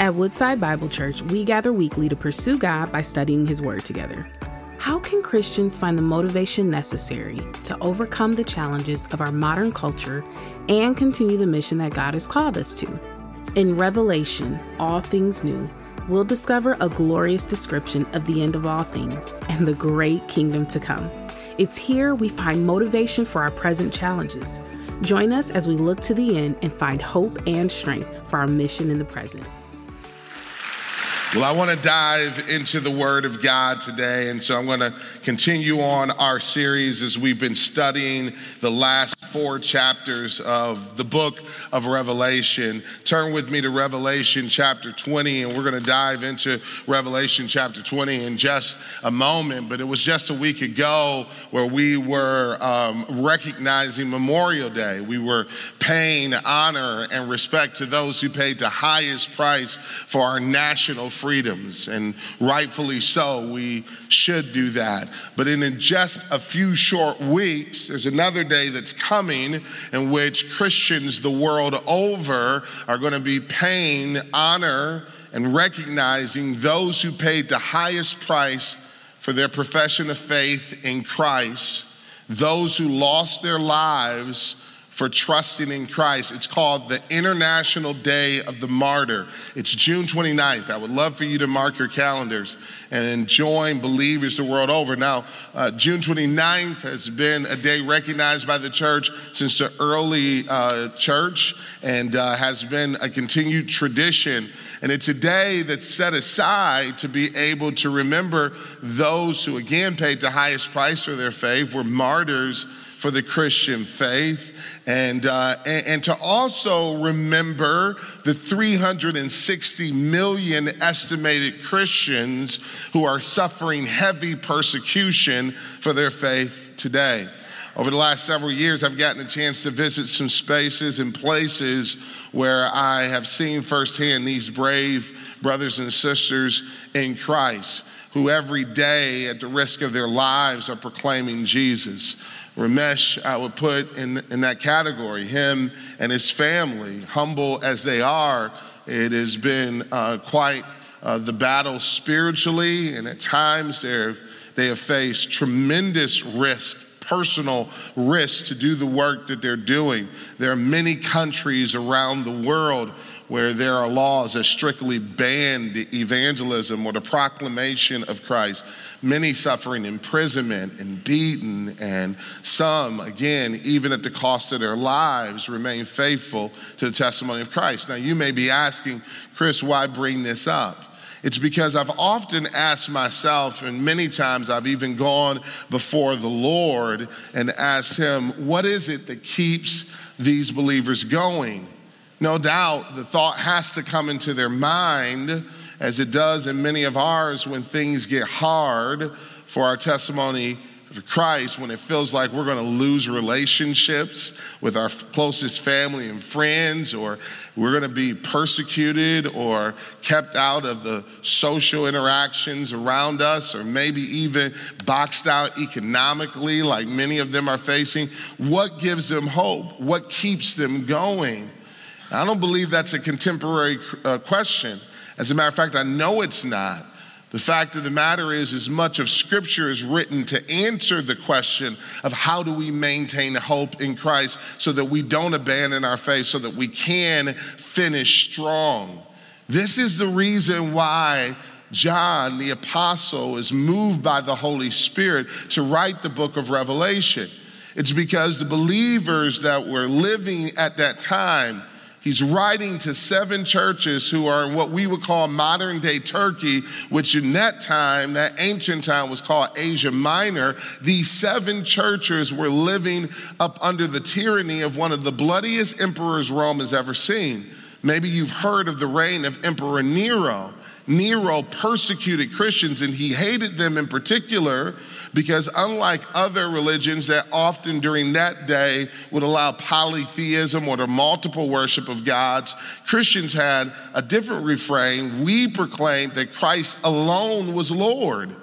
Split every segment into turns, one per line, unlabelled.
At Woodside Bible Church, we gather weekly to pursue God by studying His Word together. How can Christians find the motivation necessary to overcome the challenges of our modern culture and continue the mission that God has called us to? In Revelation, All Things New, we'll discover a glorious description of the end of all things and the great kingdom to come. It's here we find motivation for our present challenges. Join us as we look to the end and find hope and strength for our mission in the present.
Well, I want to dive into the Word of God today, and so I'm going to continue on our series as we've been studying the last four chapters of the book of Revelation. Turn with me to Revelation chapter 20, and we're going to dive into Revelation chapter 20 in just a moment. But it was just a week ago where we were um, recognizing Memorial Day. We were paying honor and respect to those who paid the highest price for our national freedoms, and rightfully so, we should do that. But in just a few short weeks, there's another day that's coming in which Christians the world over are going to be paying honor and recognizing those who paid the highest price for their profession of faith in Christ, those who lost their lives for trusting in Christ. It's called the International Day of the Martyr. It's June 29th. I would love for you to mark your calendars and join believers the world over. Now, uh, June 29th has been a day recognized by the church since the early uh, church and uh, has been a continued tradition. And it's a day that's set aside to be able to remember those who, again, paid the highest price for their faith, were martyrs for the Christian faith, and, uh, and, and, to also remember the 360 million estimated Christians who are suffering heavy persecution for their faith today. Over the last several years, I've gotten a chance to visit some spaces and places where I have seen firsthand these brave brothers and sisters in Christ who every day, at the risk of their lives, are proclaiming Jesus. Ramesh, I would put in, in that category, him and his family, humble as they are, it has been uh, quite uh, the battle spiritually, and at times they have faced tremendous risk personal risk to do the work that they're doing. There are many countries around the world where there are laws that strictly ban the evangelism or the proclamation of Christ. Many suffering imprisonment and beaten, and some, again, even at the cost of their lives, remain faithful to the testimony of Christ. Now, you may be asking, Chris, why bring this up? It's because I've often asked myself, and many times I've even gone before the Lord and asked Him, what is it that keeps these believers going? No doubt the thought has to come into their mind, as it does in many of ours when things get hard for our testimony of Christ, when it feels like we're going to lose relationships with our closest family and friends, or we're going to be persecuted or kept out of the social interactions around us, or maybe even boxed out economically, like many of them are facing. What gives them hope? What keeps them going? I don't believe that's a contemporary uh, question. As a matter of fact, I know it's not. The fact of the matter is, as much of Scripture is written to answer the question of how do we maintain hope in Christ so that we don't abandon our faith, so that we can finish strong. This is the reason why John, the apostle, is moved by the Holy Spirit to write the book of Revelation. It's because the believers that were living at that time He's writing to seven churches who are in what we would call modern day Turkey, which in that time, that ancient time, was called Asia Minor. These seven churches were living up under the tyranny of one of the bloodiest emperors Rome has ever seen. Maybe you've heard of the reign of Emperor Nero. Nero persecuted Christians and he hated them in particular because, unlike other religions that often during that day would allow polytheism or the multiple worship of gods, Christians had a different refrain. We proclaimed that Christ alone was Lord.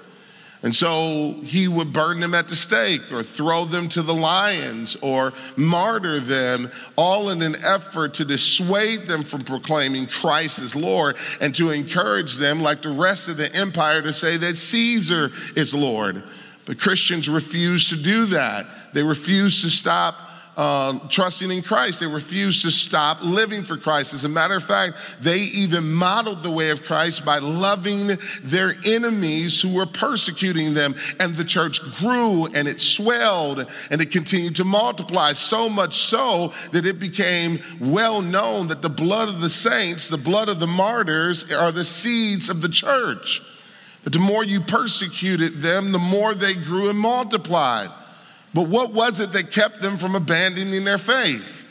And so he would burn them at the stake or throw them to the lions or martyr them, all in an effort to dissuade them from proclaiming Christ as Lord and to encourage them, like the rest of the empire, to say that Caesar is Lord. But Christians refuse to do that. They refuse to stop uh, trusting in Christ. They refused to stop living for Christ. As a matter of fact, they even modeled the way of Christ by loving their enemies who were persecuting them. And the church grew and it swelled and it continued to multiply, so much so that it became well known that the blood of the saints, the blood of the martyrs, are the seeds of the church. That the more you persecuted them, the more they grew and multiplied. But what was it that kept them from abandoning their faith?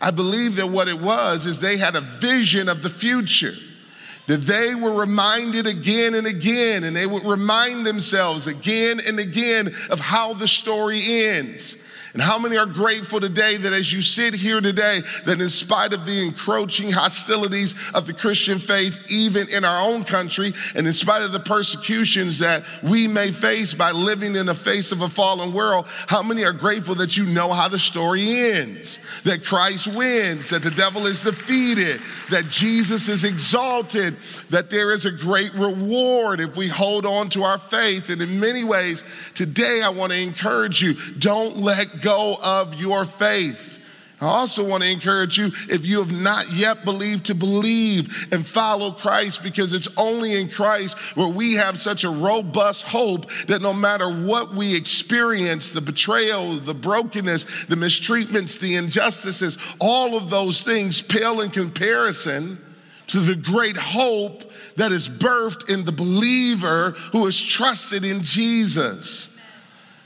I believe that what it was is they had a vision of the future. That they were reminded again and again, and they would remind themselves again and again of how the story ends. And how many are grateful today that as you sit here today, that in spite of the encroaching hostilities of the Christian faith, even in our own country, and in spite of the persecutions that we may face by living in the face of a fallen world, how many are grateful that you know how the story ends? That Christ wins, that the devil is defeated, that Jesus is exalted, that there is a great reward if we hold on to our faith. And in many ways, today I want to encourage you don't let go of your faith. I also want to encourage you if you have not yet believed to believe and follow Christ because it's only in Christ where we have such a robust hope that no matter what we experience the betrayal, the brokenness, the mistreatments, the injustices all of those things pale in comparison to the great hope that is birthed in the believer who is trusted in Jesus.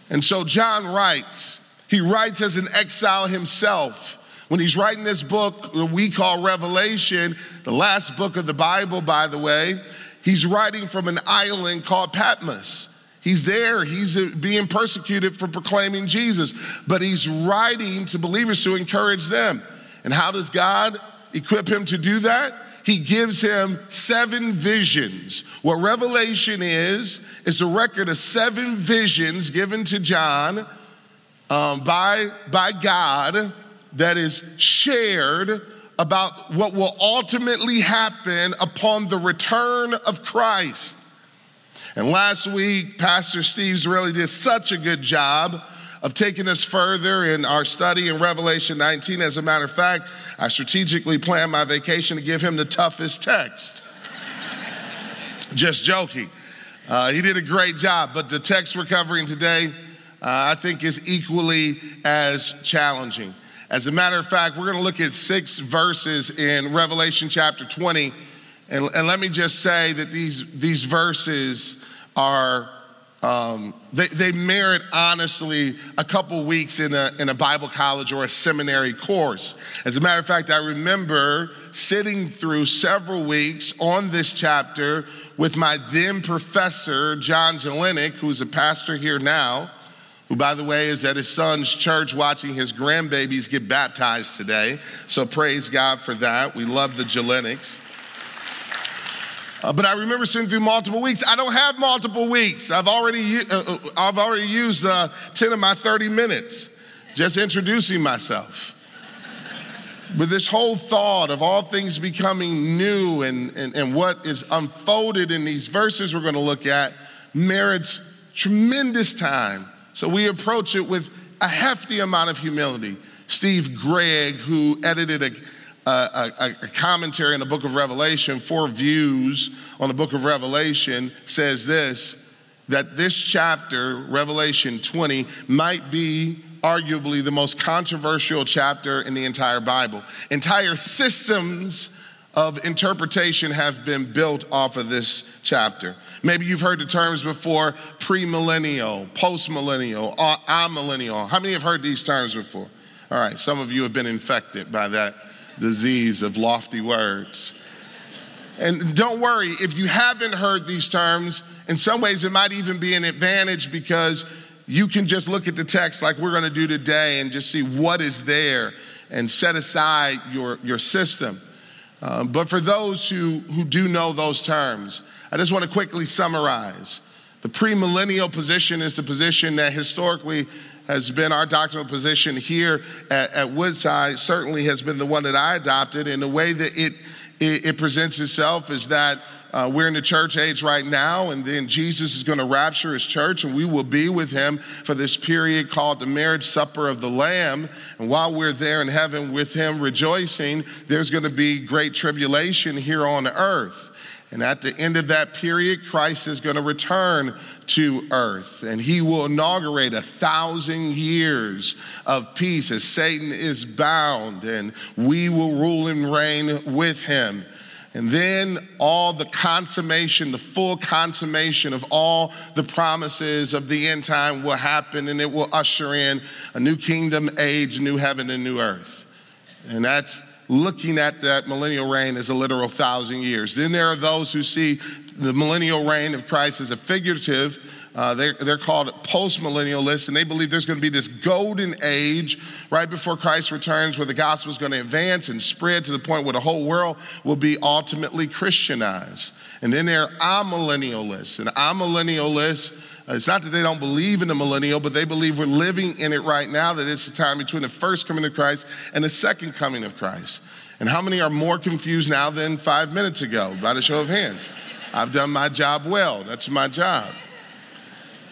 And so John writes, he writes as an exile himself. When he's writing this book we call Revelation, the last book of the Bible, by the way, he's writing from an island called Patmos. He's there, he's uh, being persecuted for proclaiming Jesus, but he's writing to believers to encourage them. And how does God equip him to do that? He gives him seven visions. What Revelation is, is a record of seven visions given to John um, by, by God that is shared about what will ultimately happen upon the return of Christ. And last week, Pastor Steve's really did such a good job of taking us further in our study in Revelation 19. As a matter of fact, I strategically planned my vacation to give him the toughest text. Just joking. Uh, he did a great job, but the text we're covering today I think is equally as challenging. As a matter of fact, we're going to look at six verses in Revelation chapter 20. And, and let me just say that these, these verses are, um, they, they merit honestly a couple weeks in a, in a Bible college or a seminary course. As a matter of fact, I remember sitting through several weeks on this chapter with my then professor, John Jelenic, who's a pastor here now who, by the way, is at his son's church watching his grandbabies get baptized today. So praise God for that. We love the Jelenics. Uh, but I remember sitting through multiple weeks. I don't have multiple weeks. I've already, uh, uh, I've already used uh, 10 of my 30 minutes just introducing myself. But this whole thought of all things becoming new and, and, and what is unfolded in these verses we're going to look at merits tremendous time so we approach it with a hefty amount of humility. Steve Gregg, who edited a, a, a, commentary on the book of Revelation, Four Views on the book of Revelation, says this that this chapter, Revelation 20, might be arguably the most controversial chapter in the entire Bible. Entire systems of interpretation have been built off of this chapter. Maybe you've heard the terms before premillennial, postmillennial, uh, amillennial. How many have heard these terms before? All right, some of you have been infected by that disease of lofty words. And don't worry, if you haven't heard these terms, in some ways it might even be an advantage because you can just look at the text like we're going to do today and just see what is there and set aside your, your system. Uh, but for those who, who do know those terms, I just want to quickly summarize. The premillennial position is the position that historically has been our doctrinal position here at, at, Woodside, certainly has been the one that I adopted. And the way that it, it, it presents itself is that uh, we're in the church age right now, and then Jesus is going to rapture his church, and we will be with him for this period called the marriage supper of the Lamb. And while we're there in heaven with him rejoicing, there's going to be great tribulation here on earth. And at the end of that period, Christ is going to return to earth and he will inaugurate a thousand years of peace as Satan is bound and we will rule and reign with him. And then all the consummation, the full consummation of all the promises of the end time will happen and it will usher in a new kingdom age, new heaven and new earth. And that's looking at that millennial reign as a literal thousand years. Then there are those who see the millennial reign of Christ as a figurative. Uh, they're, they're called postmillennialists, and they believe there's going to be this golden age right before Christ returns where the gospel is going to advance and spread to the point where the whole world will be ultimately Christianized. And then there are amillennialists. And amillennialists it's not that they don't believe in the millennial, but they believe we're living in it right now, that it's the time between the first coming of Christ and the second coming of Christ. And how many are more confused now than five minutes ago? By the show of hands. I've done my job well. That's my job.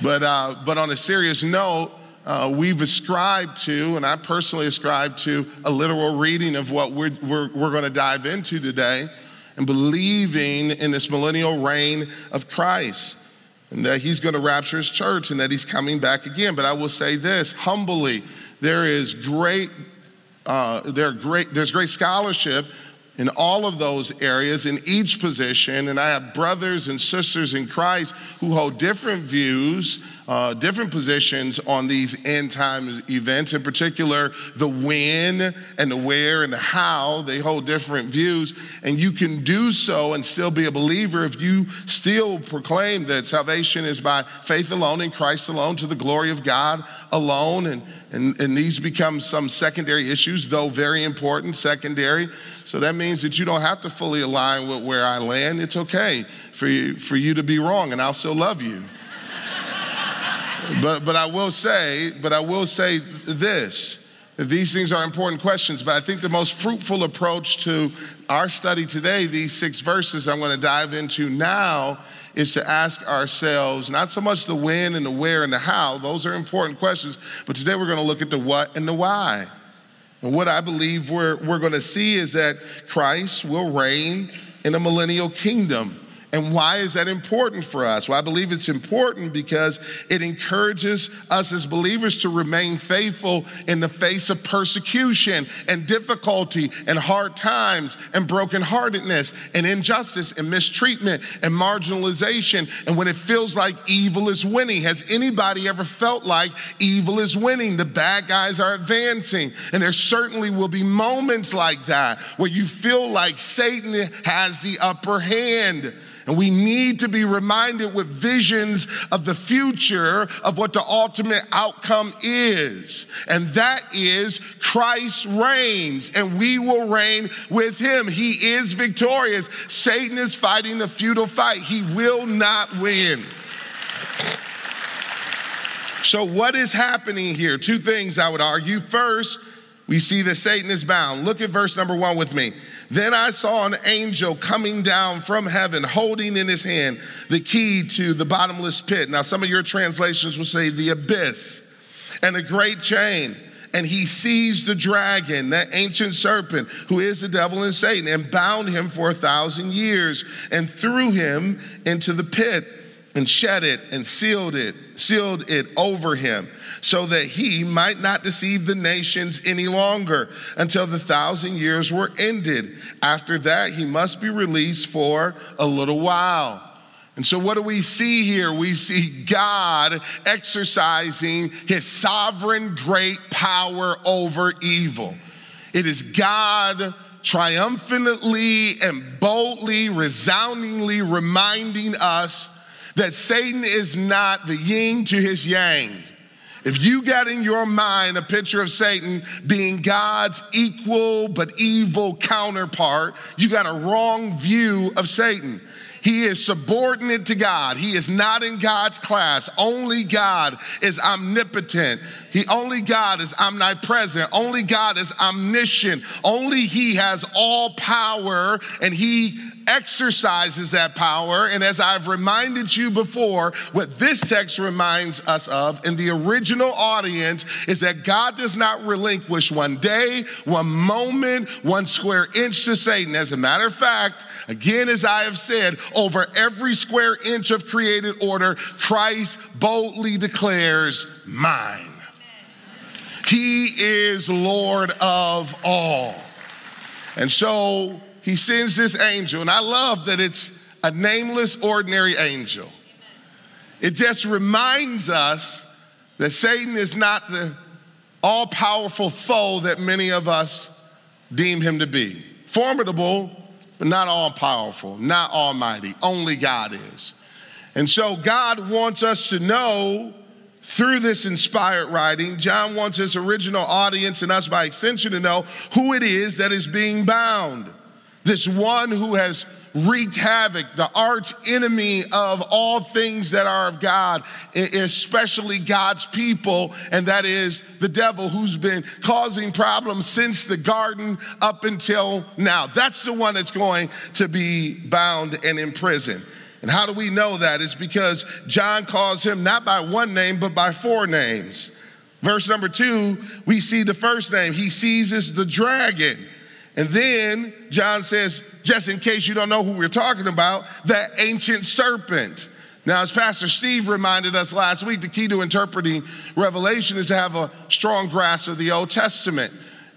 But, uh, but on a serious note, uh, we've ascribed to, and I personally ascribe to, a literal reading of what we're, we're, we're going to dive into today and believing in this millennial reign of Christ and that he's going to rapture his church and that he's coming back again. But I will say this humbly, there is great, uh, there great, there's great scholarship in all of those areas, in each position. And I have brothers and sisters in Christ who hold different views uh, different positions on these end time events, in particular, the when and the where and the how. They hold different views, and you can do so and still be a believer if you still proclaim that salvation is by faith alone in Christ alone to the glory of God alone. And, and, and these become some secondary issues, though very important, secondary. So that means that you don't have to fully align with where I land. It's okay for you, for you to be wrong, and I'll still love you but, but I will say, but I will say this. These things are important questions, but I think the most fruitful approach to our study today, these six verses I'm going to dive into now, is to ask ourselves not so much the when and the where and the how, those are important questions, but today we're going to look at the what and the why. And what I believe we're, we're going to see is that Christ will reign in a millennial kingdom. And why is that important for us? Well, I believe it's important because it encourages us as believers to remain faithful in the face of persecution and difficulty and hard times and brokenheartedness and injustice and mistreatment and marginalization. And when it feels like evil is winning, has anybody ever felt like evil is winning? The bad guys are advancing. And there certainly will be moments like that where you feel like Satan has the upper hand. And we need to be reminded with visions of the future of what the ultimate outcome is. And that is Christ reigns and we will reign with him. He is victorious. Satan is fighting a futile fight. He will not win. So, what is happening here? Two things I would argue. First, we see that Satan is bound. Look at verse number one with me. Then I saw an angel coming down from heaven, holding in his hand the key to the bottomless pit. Now, some of your translations will say the abyss, and a great chain. And he seized the dragon, that ancient serpent, who is the devil and Satan, and bound him for a thousand years, and threw him into the pit and shed it and sealed it, sealed it over him, so that he might not deceive the nations any longer until the thousand years were ended. After that, he must be released for a little while. And so, what do we see here? We see God exercising his sovereign great power over evil. It is God triumphantly and boldly, resoundingly reminding us that Satan is not the yin to his yang. If you got in your mind a picture of Satan being God's equal but evil counterpart, you got a wrong view of Satan. He is subordinate to God. He is not in God's class. Only God is omnipotent. He only God is omnipresent. Only God is omniscient. Only He has all power and He exercises that power. And as I've reminded you before, what this text reminds us of in the original audience is that God does not relinquish one day, one moment, one square inch to Satan. As a matter of fact, again, as I have said, over every square inch of created order, Christ boldly declares, Mine. He is Lord of all. And so he sends this angel, and I love that it's a nameless, ordinary angel. It just reminds us that Satan is not the all powerful foe that many of us deem him to be. Formidable, but not all powerful, not almighty. Only God is. And so God wants us to know through this inspired writing, John wants his original audience and us by extension to know who it is that is being bound. This one who has wreaked havoc, the arch enemy of all things that are of God, especially God's people, and that is the devil who's been causing problems since the garden up until now. That's the one that's going to be bound and imprisoned. And how do we know that? It's because John calls him not by one name, but by four names. Verse number two, we see the first name. He seizes the dragon. And then John says, just in case you don't know who we're talking about, that ancient serpent. Now, as Pastor Steve reminded us last week, the key to interpreting Revelation is to have a strong grasp of the Old Testament,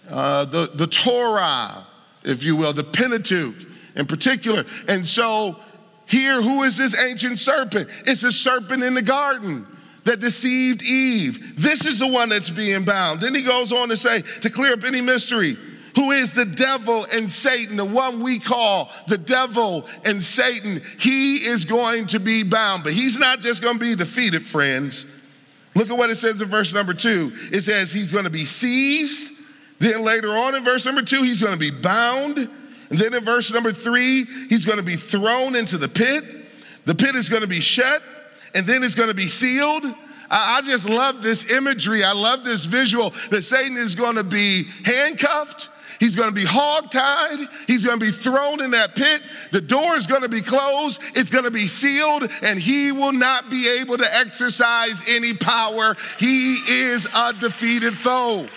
uh, the, the Torah, if you will, the Pentateuch in particular. And so, here, who is this ancient serpent? It's a serpent in the garden that deceived Eve. This is the one that's being bound. Then he goes on to say, to clear up any mystery, who is the devil and Satan, the one we call the devil and Satan, he is going to be bound. But he's not just going to be defeated, friends. Look at what it says in verse number two. It says he's going to be seized. Then later on in verse number two, he's going to be bound. And then in verse number three, he's going to be thrown into the pit. The pit is going to be shut, and then it's going to be sealed. I just love this imagery. I love this visual that Satan is going to be handcuffed. He's going to be hogtied. He's going to be thrown in that pit. The door is going to be closed. It's going to be sealed, and he will not be able to exercise any power. He is a defeated foe.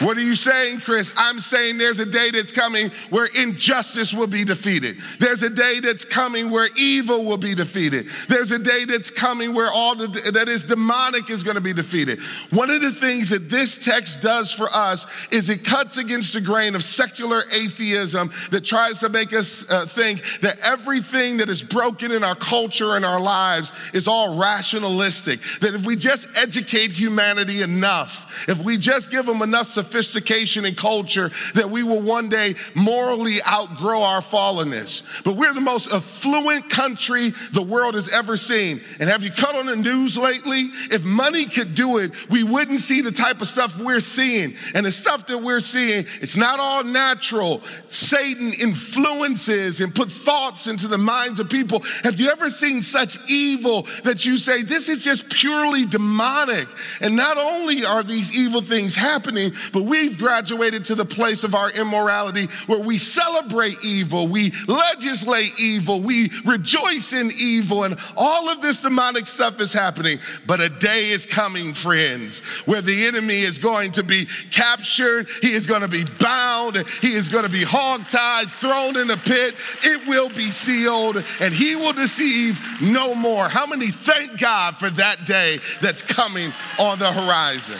What are you saying, Chris? I'm saying there's a day that's coming where injustice will be defeated. There's a day that's coming where evil will be defeated. There's a day that's coming where all the, that is demonic is going to be defeated. One of the things that this text does for us is it cuts against the grain of secular atheism that tries to make us uh, think that everything that is broken in our culture and our lives is all rationalistic. That if we just educate humanity enough, if we just give them enough sophistication and culture that we will one day morally outgrow our fallenness. But we're the most affluent country the world has ever seen. And have you cut on the news lately? If money could do it, we wouldn't see the type of stuff we're seeing. And the stuff that we're seeing, it's not all natural. Satan influences and put thoughts into the minds of people. Have you ever seen such evil that you say, this is just purely demonic? And not only are these evil things happening, but but we've graduated to the place of our immorality where we celebrate evil, we legislate evil, we rejoice in evil, and all of this demonic stuff is happening. But a day is coming, friends, where the enemy is going to be captured, he is going to be bound, he is going to be hogtied, thrown in a pit. It will be sealed, and he will deceive no more. How many thank God for that day that's coming on the horizon?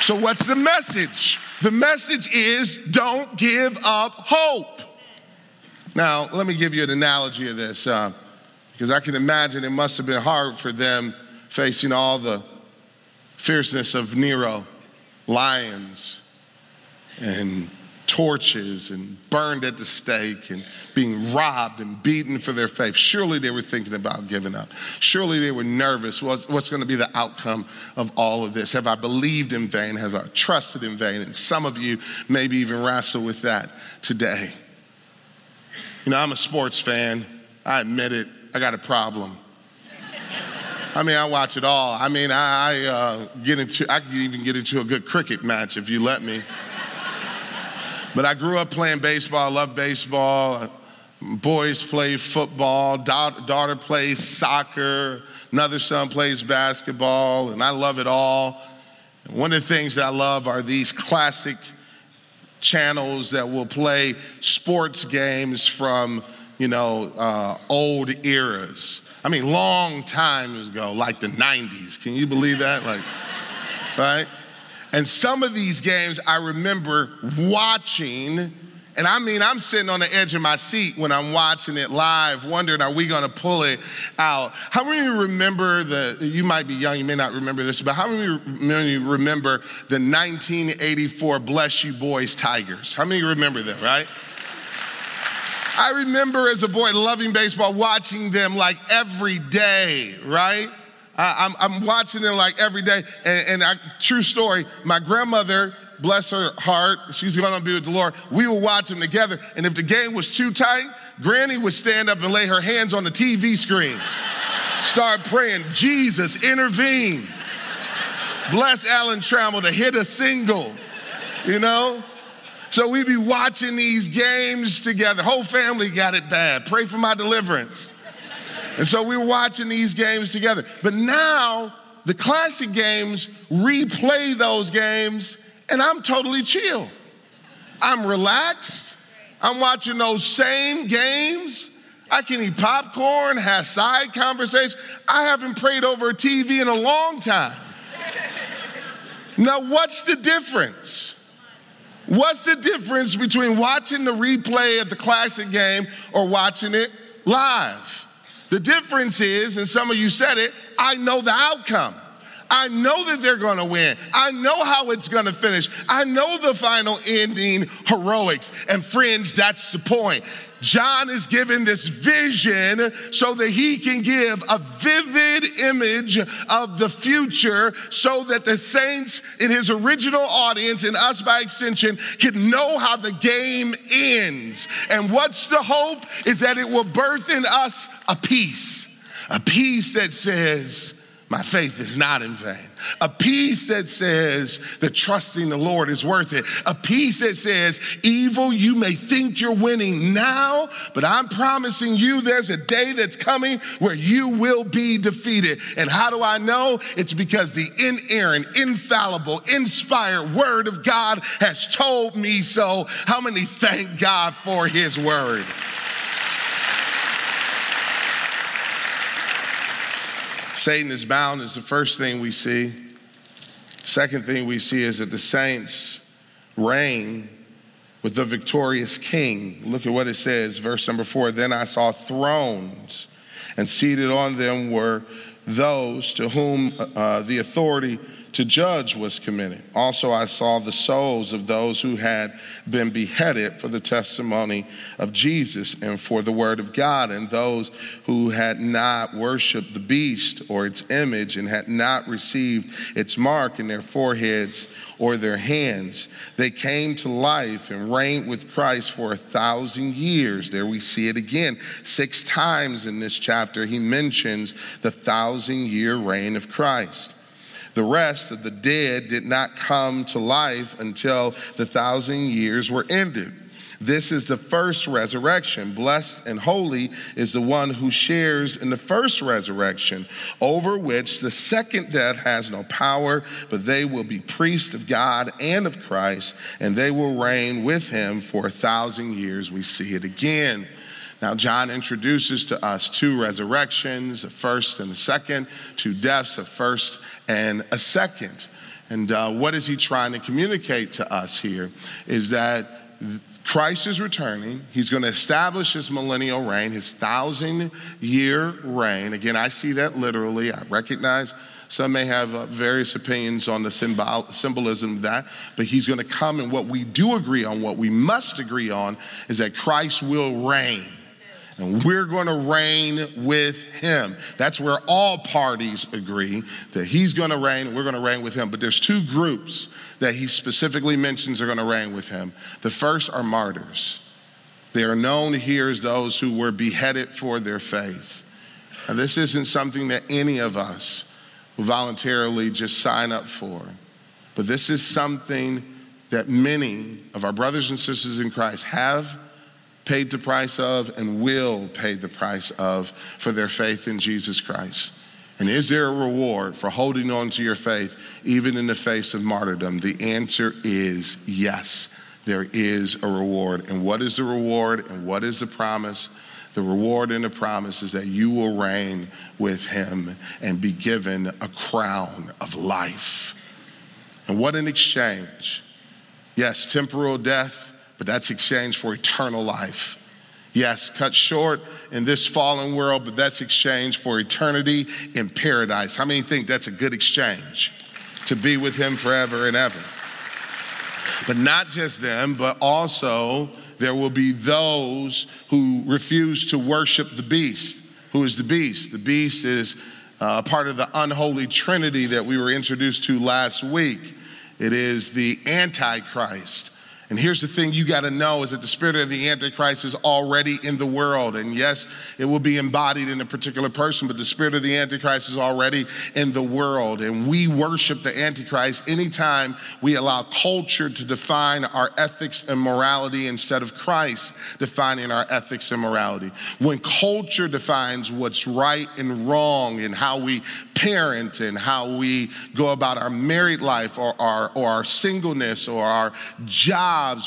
So, what's the message? The message is don't give up hope. Now, let me give you an analogy of this, uh, because I can imagine it must have been hard for them facing all the fierceness of Nero, lions, and torches and burned at the stake and being robbed and beaten for their faith. Surely they were thinking about giving up. Surely they were nervous. What's, what's going to be the outcome of all of this? Have I believed in vain? Have I trusted in vain? And some of you maybe even wrestle with that today. You know, I'm a sports fan. I admit it. I got a problem. I mean, I watch it all. I mean, I, I uh, get into, I can even get into a good cricket match if you let me. But I grew up playing baseball. I love baseball. Boys play football. Da- daughter plays soccer. Another son plays basketball, and I love it all. One of the things that I love are these classic channels that will play sports games from, you know, uh, old eras. I mean, long times ago, like the 90s. Can you believe that? Like, right? And some of these games I remember watching and I mean, I'm sitting on the edge of my seat when I'm watching it live, wondering, are we to pull it out? How many of you remember the, you might be young, you may not remember this, but how many of you remember the 1984 Bless You Boys Tigers? How many of you remember them, right? I remember as a boy loving baseball, watching them like every day, right? I, am watching them like every day. And, and I, true story, my grandmother bless her heart, she's gonna be with the Lord. We would watch them together. And if the game was too tight, Granny would stand up and lay her hands on the TV screen, start praying, Jesus, intervene. Bless Alan Trammell to hit a single, you know? So we'd be watching these games together. Whole family got it bad. Pray for my deliverance. And so we were watching these games together. But now the classic games replay those games and I'm totally chill. I'm relaxed. I'm watching those same games. I can eat popcorn, have side conversations. I haven't prayed over a TV in a long time. Now, what's the difference? What's the difference between watching the replay of the classic game or watching it live? The difference is, and some of you said it, I know the outcome. I know that they're going to win. I know how it's going to finish. I know the final ending heroics. And friends, that's the point. John is given this vision so that he can give a vivid image of the future so that the saints in his original audience and us by extension can know how the game ends. And what's the hope is that it will birth in us a peace, a peace that says, my faith is not in vain. A peace that says that trusting the Lord is worth it. A peace that says, evil, you may think you're winning now, but I'm promising you there's a day that's coming where you will be defeated. And how do I know? It's because the inerrant, infallible, inspired word of God has told me so. How many thank God for his word? Satan is bound is the first thing we see. Second thing we see is that the saints reign with the victorious king. Look at what it says, verse number four. Then I saw thrones, and seated on them were those to whom uh, the authority to judge was committed. Also, I saw the souls of those who had been beheaded for the testimony of Jesus and for the word of God, and those who had not worshiped the beast or its image and had not received its mark in their foreheads or their hands. They came to life and reigned with Christ for a thousand years. There we see it again. Six times in this chapter, he mentions the thousand year reign of Christ. The rest of the dead did not come to life until the thousand years were ended. This is the first resurrection. Blessed and holy is the one who shares in the first resurrection, over which the second death has no power, but they will be priests of God and of Christ, and they will reign with him for a thousand years. We see it again. Now, John introduces to us two resurrections, a first and a second, two deaths, a first and a second. And uh, what is he trying to communicate to us here? Is that Christ is returning. He's going to establish his millennial reign, his thousand year reign. Again, I see that literally. I recognize some may have uh, various opinions on the symbol, symbolism of that, but he's going to come. And what we do agree on, what we must agree on, is that Christ will reign and we're going to reign with him. That's where all parties agree that he's going to reign, we're going to reign with him. But there's two groups that he specifically mentions are going to reign with him. The first are martyrs. They are known here as those who were beheaded for their faith. Now, this isn't something that any of us will voluntarily just sign up for, but this is something that many of our brothers and sisters in Christ have paid the price of and will pay the price of for their faith in Jesus Christ. And is there a reward for holding on to your faith even in the face of martyrdom? The answer is yes, there is a reward. And what is the reward and what is the promise? The reward and the promise is that you will reign with him and be given a crown of life. And what an exchange. Yes, temporal death, but that's exchanged for eternal life. Yes, cut short in this fallen world, but that's exchanged for eternity in paradise. How many think that's a good exchange? To be with him forever and ever. But not just them, but also there will be those who refuse to worship the beast. Who is the beast? The beast is uh, part of the unholy trinity that we were introduced to last week. It is the Antichrist. And here's the thing you got to know is that the spirit of the Antichrist is already in the world. And yes, it will be embodied in a particular person, but the spirit of the Antichrist is already in the world. And we worship the Antichrist anytime we allow culture to define our ethics and morality instead of Christ defining our ethics and morality. When culture defines what's right and wrong and how we parent and how we go about our married life or our, or our singleness or our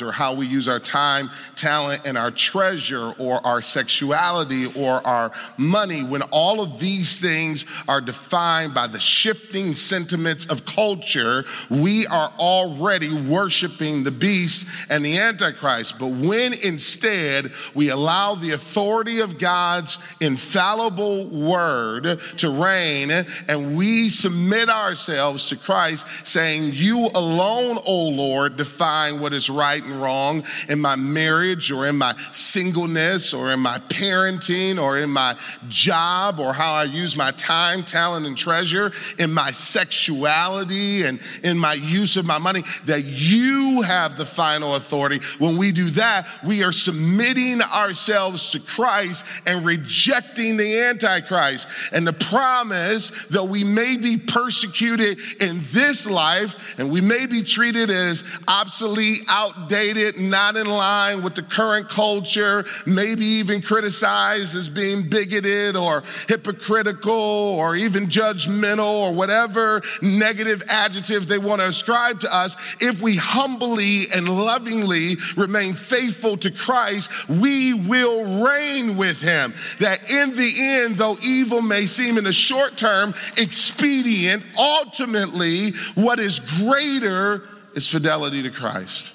or how we use our time, talent, and our treasure or our sexuality or our money, when all of these things are defined by the shifting sentiments of culture, we are already worshiping the beast and the Antichrist. But when instead we allow the authority of God's infallible word to reign and we submit ourselves to Christ, saying, You alone, O Lord, define what is right and wrong in my marriage or in my singleness or in my parenting or in my job or how I use my time, talent, and treasure, in my sexuality and in my use of my money, that you have the final authority. When we do that, we are submitting ourselves to Christ and rejecting the Antichrist. And the promise that we may be persecuted in this life and we may be treated as obsolete, outdated, not in line with the current culture, maybe even criticized as being bigoted or hypocritical or even judgmental or whatever negative adjectives they want to ascribe to us, if we humbly and lovingly remain faithful to Christ, we will reign with him. That in the end, though evil may seem in the short term expedient, ultimately, what is greater is fidelity to Christ.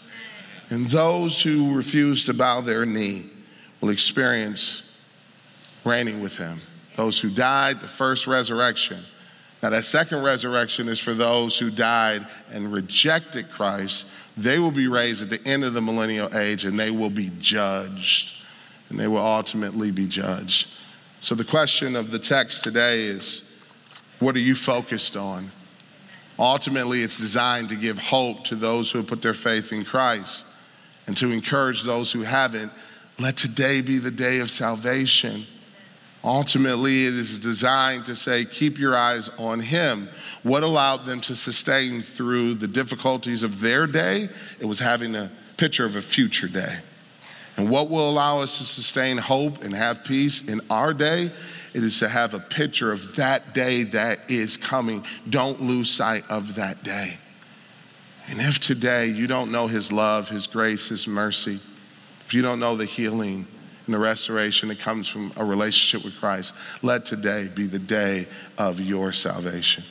And those who refuse to bow their knee will experience reigning with him. Those who died, the first resurrection. Now, that second resurrection is for those who died and rejected Christ. They will be raised at the end of the millennial age and they will be judged. And they will ultimately be judged. So, the question of the text today is what are you focused on? Ultimately, it's designed to give hope to those who have put their faith in Christ and to encourage those who haven't. Let today be the day of salvation. Ultimately, it is designed to say, keep your eyes on Him. What allowed them to sustain through the difficulties of their day? It was having a picture of a future day. And what will allow us to sustain hope and have peace in our day it is to have a picture of that day that is coming. Don't lose sight of that day. And if today you don't know His love, His grace, His mercy, if you don't know the healing and the restoration that comes from a relationship with Christ, let today be the day of your salvation.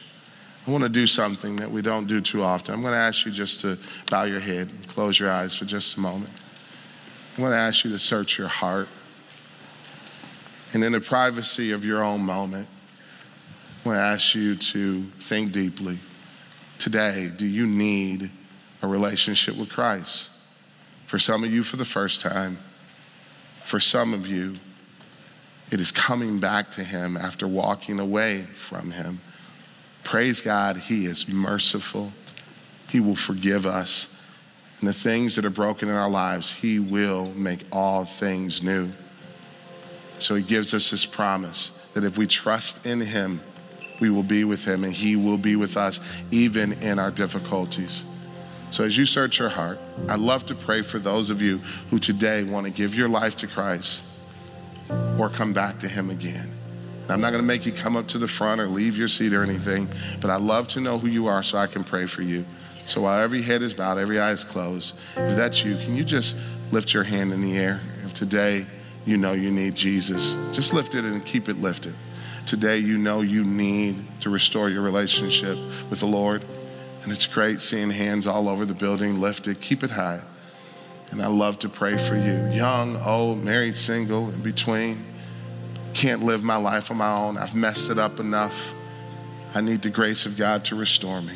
I want to do something that we don't do too often. I'm going to ask you just to bow your head and close your eyes for just a moment. I'm going to ask you to search your heart. And in the privacy of your own moment, I want to ask you to think deeply. Today, do you need a relationship with Christ? For some of you, for the first time. For some of you, it is coming back to Him after walking away from Him. Praise God, He is merciful. He will forgive us. and the things that are broken in our lives, He will make all things new. So He gives us this promise that if we trust in Him, we will be with Him and He will be with us even in our difficulties. So as you search your heart, I'd love to pray for those of you who today want to give your life to Christ or come back to Him again. I'm not going to make you come up to the front or leave your seat or anything, but I'd love to know who you are so I can pray for you. So while every head is bowed, every eye is closed, if that's you, can you just lift your hand in the air? If today you know you need Jesus, just lift it and keep it lifted. Today you know you need to restore your relationship with the Lord. And it's great seeing hands all over the building lifted. Keep it high. And I love to pray for you, young, old, married, single, in between can't live my life on my own. I've messed it up enough. I need the grace of God to restore me.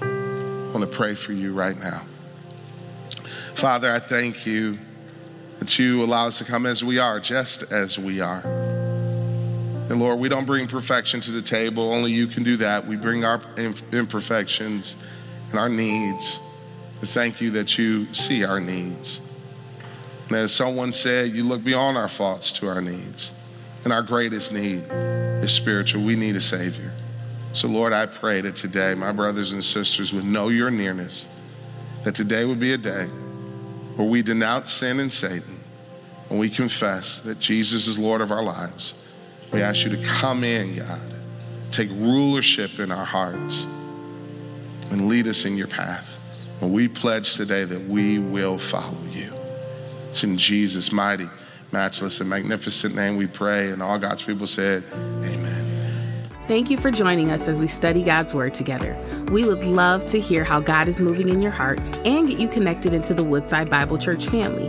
I want to pray for you right now. Father, I thank you that you allow us to come as we are, just as we are. And Lord, we don't bring perfection to the table, only you can do that. We bring our imperfections and our needs. We thank you that you see our needs. And as someone said, you look beyond our faults to our needs. And our greatest need is spiritual. We need a Savior. So, Lord, I pray that today my brothers and sisters would know your nearness, that today would be a day where we denounce sin and Satan, and we confess that Jesus is Lord of our lives. We ask you to come in, God, take rulership in our hearts, and lead us in your path. And we pledge today that we will follow you. It's in Jesus' mighty matchless and magnificent name we pray. And all God's people said, Amen.
Thank you for joining us as we study God's Word together. We would love to hear how God is moving in your heart and get you connected into the Woodside Bible Church family.